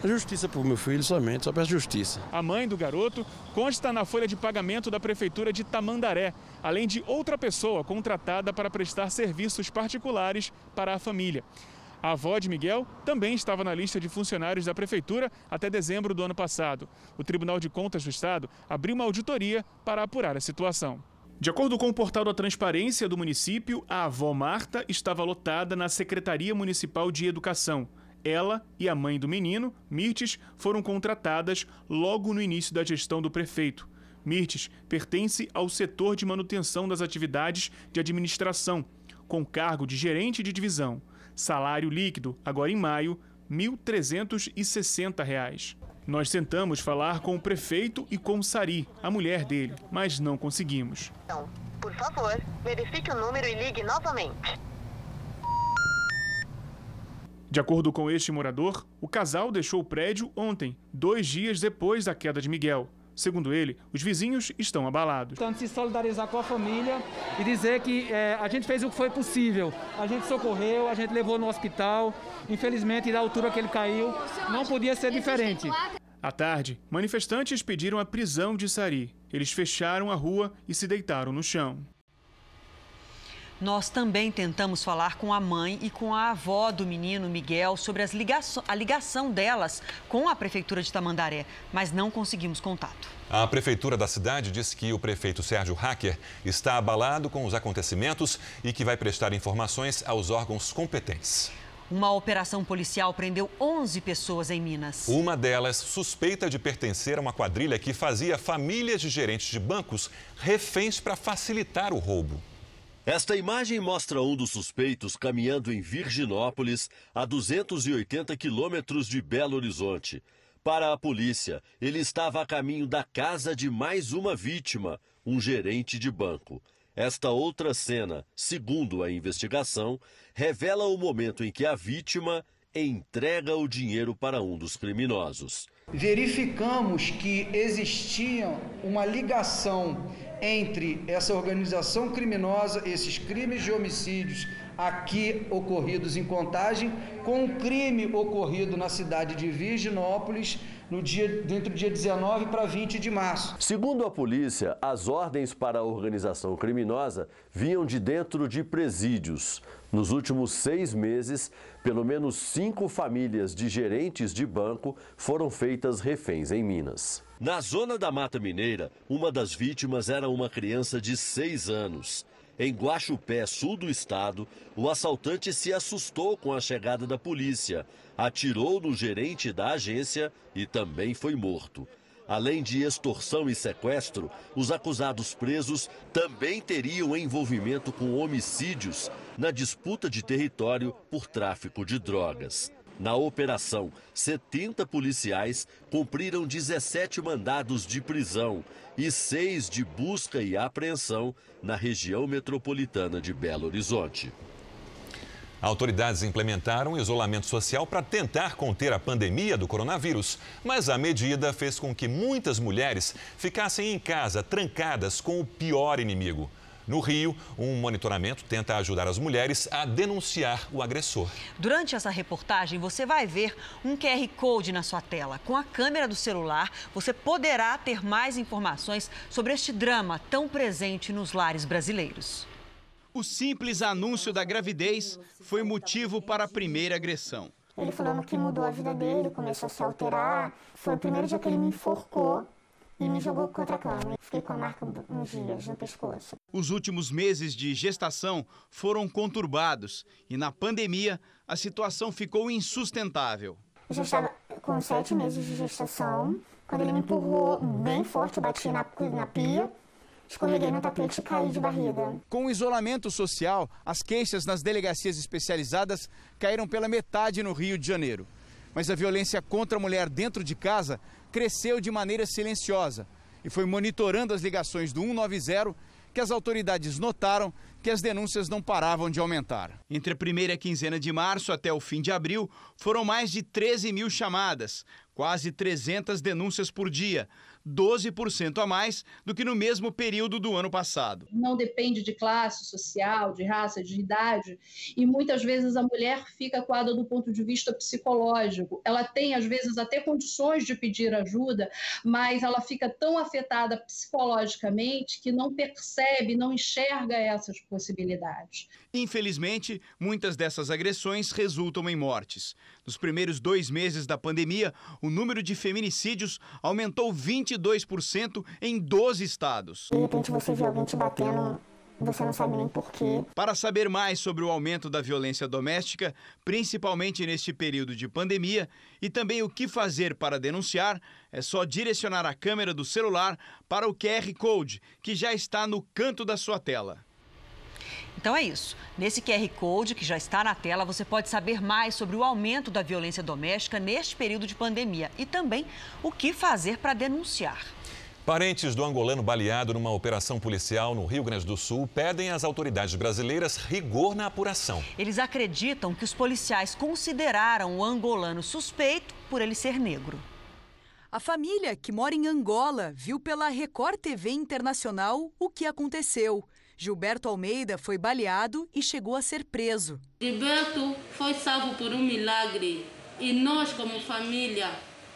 A justiça para o meu filho somente, só peço justiça. A mãe do garoto consta na folha de pagamento da Prefeitura de Tamandaré, além de outra pessoa contratada para prestar serviços particulares para a família. A avó de Miguel também estava na lista de funcionários da Prefeitura até dezembro do ano passado. O Tribunal de Contas do Estado abriu uma auditoria para apurar a situação. De acordo com o portal da Transparência do município, a avó Marta estava lotada na Secretaria Municipal de Educação. Ela e a mãe do menino, Mirtes, foram contratadas logo no início da gestão do prefeito. Mirtes pertence ao setor de manutenção das atividades de administração, com cargo de gerente de divisão. Salário líquido, agora em maio, R$ 1.360. Nós tentamos falar com o prefeito e com Sari, a mulher dele, mas não conseguimos. Então, por favor, verifique o número e ligue novamente. De acordo com este morador, o casal deixou o prédio ontem, dois dias depois da queda de Miguel. Segundo ele, os vizinhos estão abalados. Tanto se solidarizar com a família e dizer que é, a gente fez o que foi possível. A gente socorreu, a gente levou no hospital. Infelizmente, da altura que ele caiu, não podia ser diferente. À tarde, manifestantes pediram a prisão de Sari. Eles fecharam a rua e se deitaram no chão. Nós também tentamos falar com a mãe e com a avó do menino Miguel sobre ligaço a ligação delas com a prefeitura de Tamandaré, mas não conseguimos contato. A prefeitura da cidade diz que o prefeito Sérgio Hacker está abalado com os acontecimentos e que vai prestar informações aos órgãos competentes. Uma operação policial prendeu 11 pessoas em Minas. Uma delas suspeita de pertencer a uma quadrilha que fazia famílias de gerentes de bancos reféns para facilitar o roubo. Esta imagem mostra um dos suspeitos caminhando em Virginópolis, a 280 quilômetros de Belo Horizonte. Para a polícia, ele estava a caminho da casa de mais uma vítima, um gerente de banco. Esta outra cena, segundo a investigação, revela o momento em que a vítima entrega o dinheiro para um dos criminosos. Verificamos que existia uma ligação entre essa organização criminosa, esses crimes de homicídios aqui ocorridos em Contagem, com um crime ocorrido na cidade de Virginópolis no dia, dentro do dia 19 para 20 de março. Segundo a polícia, as ordens para a organização criminosa vinham de dentro de presídios. Nos últimos seis meses, pelo menos cinco famílias de gerentes de banco foram feitas reféns em Minas. Na zona da Mata Mineira, uma das vítimas era uma criança de seis anos. Em Guaxupé, sul do estado, o assaltante se assustou com a chegada da polícia, atirou no gerente da agência e também foi morto. Além de extorsão e sequestro, os acusados presos também teriam envolvimento com homicídios na disputa de território por tráfico de drogas. Na operação, 70 policiais cumpriram 17 mandados de prisão e seis de busca e apreensão na região metropolitana de Belo Horizonte. Autoridades implementaram isolamento social para tentar conter a pandemia do coronavírus, mas a medida fez com que muitas mulheres ficassem em casa, trancadas com o pior inimigo. No Rio, um monitoramento tenta ajudar as mulheres a denunciar o agressor. Durante essa reportagem, você vai ver um QR Code na sua tela. Com a câmera do celular, você poderá ter mais informações sobre este drama tão presente nos lares brasileiros. O simples anúncio da gravidez foi motivo para a primeira agressão. Ele falando que mudou a vida dele, começou a se alterar. Foi o primeiro dia que ele me enforcou e me jogou contra a cama. Fiquei com a marca uns dias no pescoço. Os últimos meses de gestação foram conturbados e na pandemia a situação ficou insustentável. Eu já estava com sete meses de gestação. Quando ele me empurrou bem forte, eu bati na, na pia. escorreguei no tapete e caí de barriga. Com o isolamento social, as queixas nas delegacias especializadas caíram pela metade no Rio de Janeiro. Mas a violência contra a mulher dentro de casa cresceu de maneira silenciosa e foi monitorando as ligações do 190 que as autoridades notaram que as denúncias não paravam de aumentar. Entre a primeira quinzena de março até o fim de abril, foram mais de 13 mil chamadas, quase 300 denúncias por dia, 12% a mais do que no mesmo período do ano passado. Não depende de classe social, de raça, de idade, e muitas vezes a mulher fica coada do ponto de vista psicológico. Ela tem, às vezes, até condições de pedir ajuda, mas ela fica tão afetada psicologicamente que não percebe, não enxerga essas possibilidades. Infelizmente, muitas dessas agressões resultam em mortes. Nos primeiros dois meses da pandemia, o número de feminicídios aumentou 22% em 12 estados. De repente você vê alguém te batendo, você não sabe nem porquê. Para saber mais sobre o aumento da violência doméstica, principalmente neste período de pandemia, e também o que fazer para denunciar, é só direcionar a câmera do celular para o QR Code, que já está no canto da sua tela. Então é isso. Nesse QR Code que já está na tela, você pode saber mais sobre o aumento da violência doméstica neste período de pandemia e também o que fazer para denunciar. Parentes do angolano baleado numa operação policial no Rio Grande do Sul pedem às autoridades brasileiras rigor na apuração. Eles acreditam que os policiais consideraram o angolano suspeito por ele ser negro. A família, que mora em Angola, viu pela Record TV Internacional o que aconteceu. Gilberto Almeida foi baleado e chegou a ser preso. Gilberto foi salvo por um milagre e nós, como família,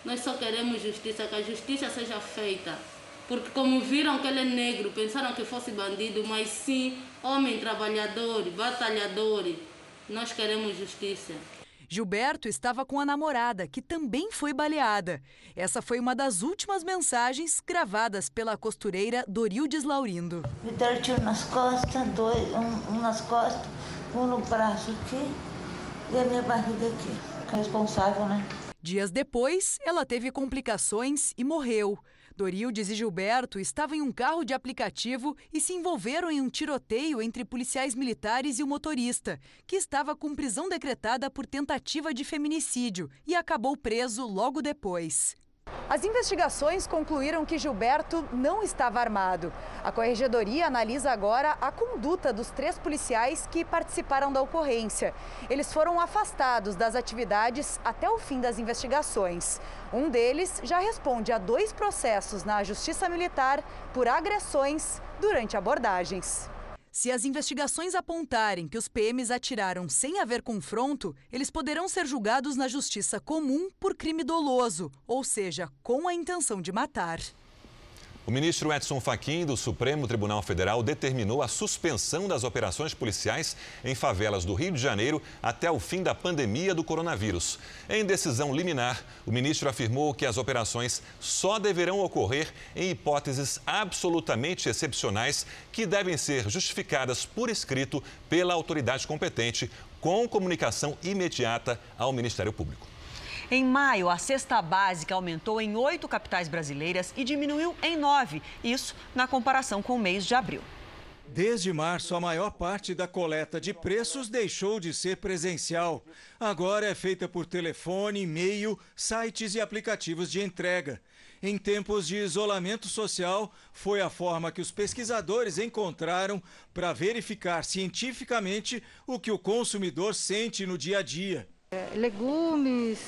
nós só queremos justiça, que a justiça seja feita. Porque como viram que ele é negro, pensaram que fosse bandido, mas sim homem trabalhador, batalhador. Nós queremos justiça. Gilberto estava com a namorada, que também foi baleada. Essa foi uma das últimas mensagens gravadas pela costureira Dorildes Laurindo. Me deram tiro nas costas, dois, um, um, nas costas, um no braço aqui e a minha barriga aqui. Responsável, né? Dias depois, ela teve complicações e morreu. Dorildes e Gilberto estavam em um carro de aplicativo e se envolveram em um tiroteio entre policiais militares e o motorista, que estava com prisão decretada por tentativa de feminicídio e acabou preso logo depois. As investigações concluíram que Gilberto não estava armado. A corregedoria analisa agora a conduta dos três policiais que participaram da ocorrência. Eles foram afastados das atividades até o fim das investigações. Um deles já responde a dois processos na Justiça Militar por agressões durante abordagens. Se as investigações apontarem que os PMs atiraram sem haver confronto, eles poderão ser julgados na justiça comum por crime doloso, ou seja, com a intenção de matar. O ministro Edson Fachin, do Supremo Tribunal Federal, determinou a suspensão das operações policiais em favelas do Rio de Janeiro até o fim da pandemia do coronavírus. Em decisão liminar, o ministro afirmou que as operações só deverão ocorrer em hipóteses absolutamente excepcionais que devem ser justificadas por escrito pela autoridade competente, com comunicação imediata ao Ministério Público. Em maio, a cesta básica aumentou em oito capitais brasileiras e diminuiu em nove, isso na comparação com o mês de abril. Desde março, a maior parte da coleta de preços deixou de ser presencial. Agora é feita por telefone, e-mail, sites e aplicativos de entrega. Em tempos de isolamento social, foi a forma que os pesquisadores encontraram para verificar cientificamente o que o consumidor sente no dia a dia. É, legumes,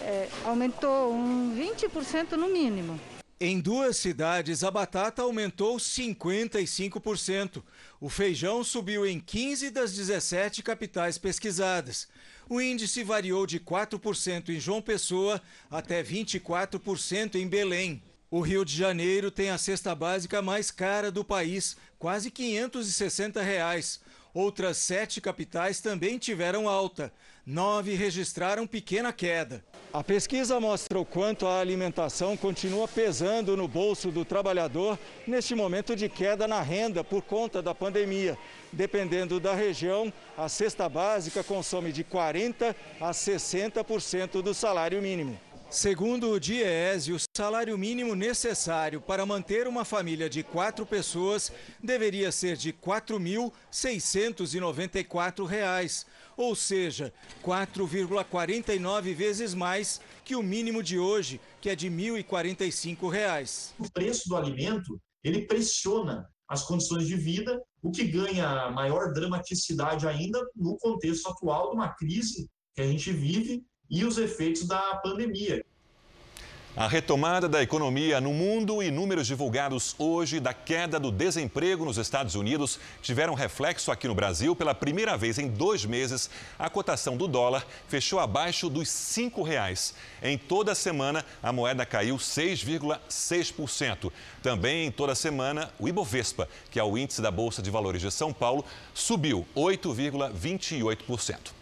é, aumentou um 20% no mínimo. Em duas cidades, a batata aumentou 55%. O feijão subiu em 15 das 17 capitais pesquisadas. O índice variou de 4% em João Pessoa até 24% em Belém. O Rio de Janeiro tem a cesta básica mais cara do país, quase 560 reais. Outras sete capitais também tiveram alta. Nove registraram pequena queda. A pesquisa mostra o quanto a alimentação continua pesando no bolso do trabalhador neste momento de queda na renda por conta da pandemia. Dependendo da região, a cesta básica consome de 40% a 60% do salário mínimo. Segundo o Diese, o salário mínimo necessário para manter uma família de quatro pessoas deveria ser de R$ 4.694, ou seja, 4,49 vezes mais que o mínimo de hoje, que é de R$ 1.045. O preço do alimento, ele pressiona as condições de vida, o que ganha maior dramaticidade ainda no contexto atual de uma crise que a gente vive e os efeitos da pandemia. A retomada da economia no mundo e números divulgados hoje da queda do desemprego nos Estados Unidos tiveram reflexo aqui no Brasil. Pela primeira vez em dois meses, a cotação do dólar fechou abaixo dos R$ reais. Em toda a semana, a moeda caiu 6,6%. Também em toda a semana, o Ibovespa, que é o índice da Bolsa de Valores de São Paulo, subiu 8,28%.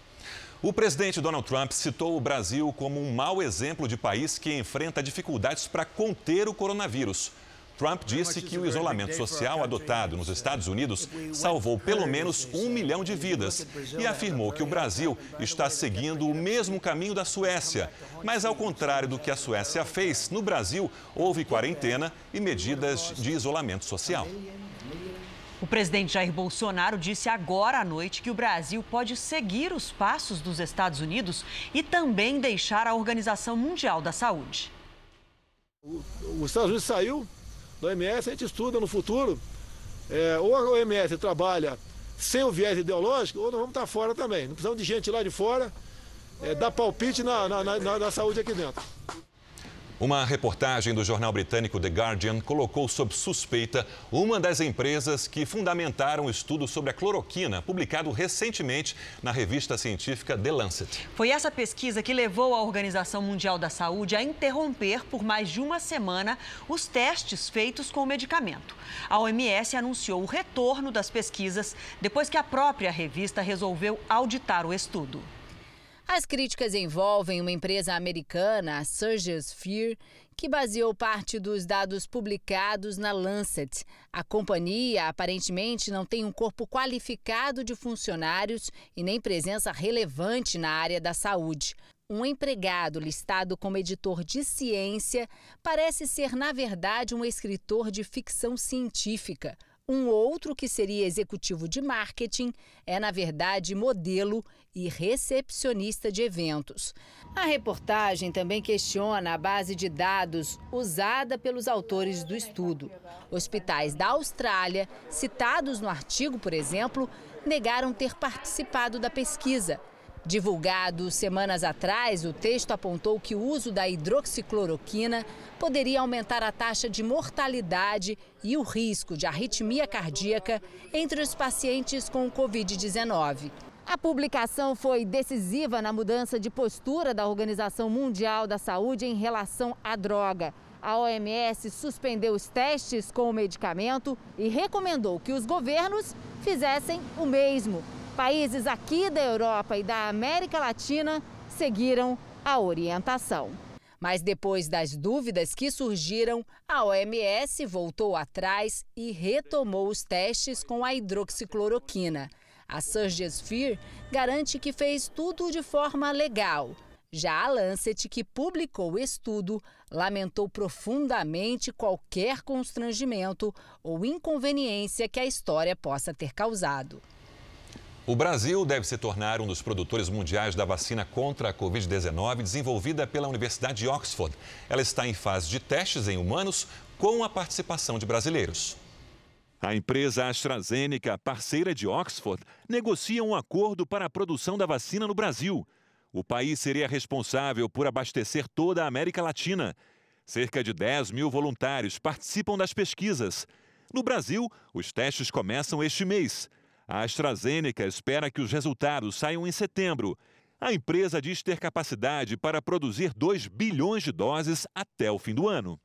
O presidente Donald Trump citou o Brasil como um mau exemplo de país que enfrenta dificuldades para conter o coronavírus. Trump disse que o isolamento social adotado nos Estados Unidos salvou pelo menos um milhão de vidas e afirmou que o Brasil está seguindo o mesmo caminho da Suécia. Mas, ao contrário do que a Suécia fez, no Brasil houve quarentena e medidas de isolamento social. O presidente Jair Bolsonaro disse agora à noite que o Brasil pode seguir os passos dos Estados Unidos e também deixar a Organização Mundial da Saúde. Os Estados Unidos saiu da OMS, a gente estuda no futuro. É, ou a OMS trabalha sem o viés ideológico, ou nós vamos estar fora também. Não precisamos de gente lá de fora é, dar palpite na, na, na, na saúde aqui dentro. Uma reportagem do jornal britânico The Guardian colocou sob suspeita uma das empresas que fundamentaram o estudo sobre a cloroquina, publicado recentemente na revista científica The Lancet. Foi essa pesquisa que levou a Organização Mundial da Saúde a interromper por mais de uma semana os testes feitos com o medicamento. A OMS anunciou o retorno das pesquisas depois que a própria revista resolveu auditar o estudo. As críticas envolvem uma empresa americana, a Surgeons Fear, que baseou parte dos dados publicados na Lancet. A companhia aparentemente não tem um corpo qualificado de funcionários e nem presença relevante na área da saúde. Um empregado listado como editor de ciência parece ser, na verdade, um escritor de ficção científica. Um outro, que seria executivo de marketing, é, na verdade, modelo e recepcionista de eventos. A reportagem também questiona a base de dados usada pelos autores do estudo. Hospitais da Austrália, citados no artigo, por exemplo, negaram ter participado da pesquisa Divulgado semanas atrás, o texto apontou que o uso da hidroxicloroquina poderia aumentar a taxa de mortalidade e o risco de arritmia cardíaca entre os pacientes com Covid-19. A publicação foi decisiva na mudança de postura da Organização Mundial da Saúde em relação à droga. A OMS suspendeu os testes com o medicamento e recomendou que os governos fizessem o mesmo. Países aqui da Europa e da América Latina seguiram a orientação. Mas depois das dúvidas que surgiram, a OMS voltou atrás e retomou os testes com a hidroxicloroquina. A Surgisphere garante que fez tudo de forma legal. Já a Lancet, que publicou o estudo, lamentou profundamente qualquer constrangimento ou inconveniência que a história possa ter causado. O Brasil deve se tornar um dos produtores mundiais da vacina contra a Covid-19 desenvolvida pela Universidade de Oxford. Ela está em fase de testes em humanos com a participação de brasileiros. A empresa AstraZeneca, parceira de Oxford, negocia um acordo para a produção da vacina no Brasil. O país seria responsável por abastecer toda a América Latina. Cerca de 10 mil voluntários participam das pesquisas. No Brasil, os testes começam este mês. A AstraZeneca espera que os resultados saiam em setembro. A empresa diz ter capacidade para produzir 2 bilhões de doses até o fim do ano.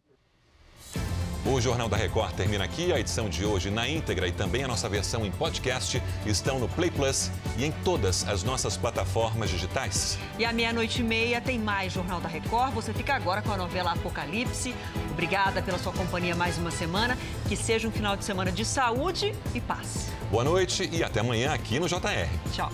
O Jornal da Record termina aqui. A edição de hoje na íntegra e também a nossa versão em podcast estão no Play Plus e em todas as nossas plataformas digitais. E à meia-noite e meia tem mais Jornal da Record. Você fica agora com a novela Apocalipse. Obrigada pela sua companhia mais uma semana. Que seja um final de semana de saúde e paz. Boa noite e até amanhã aqui no JR. Tchau.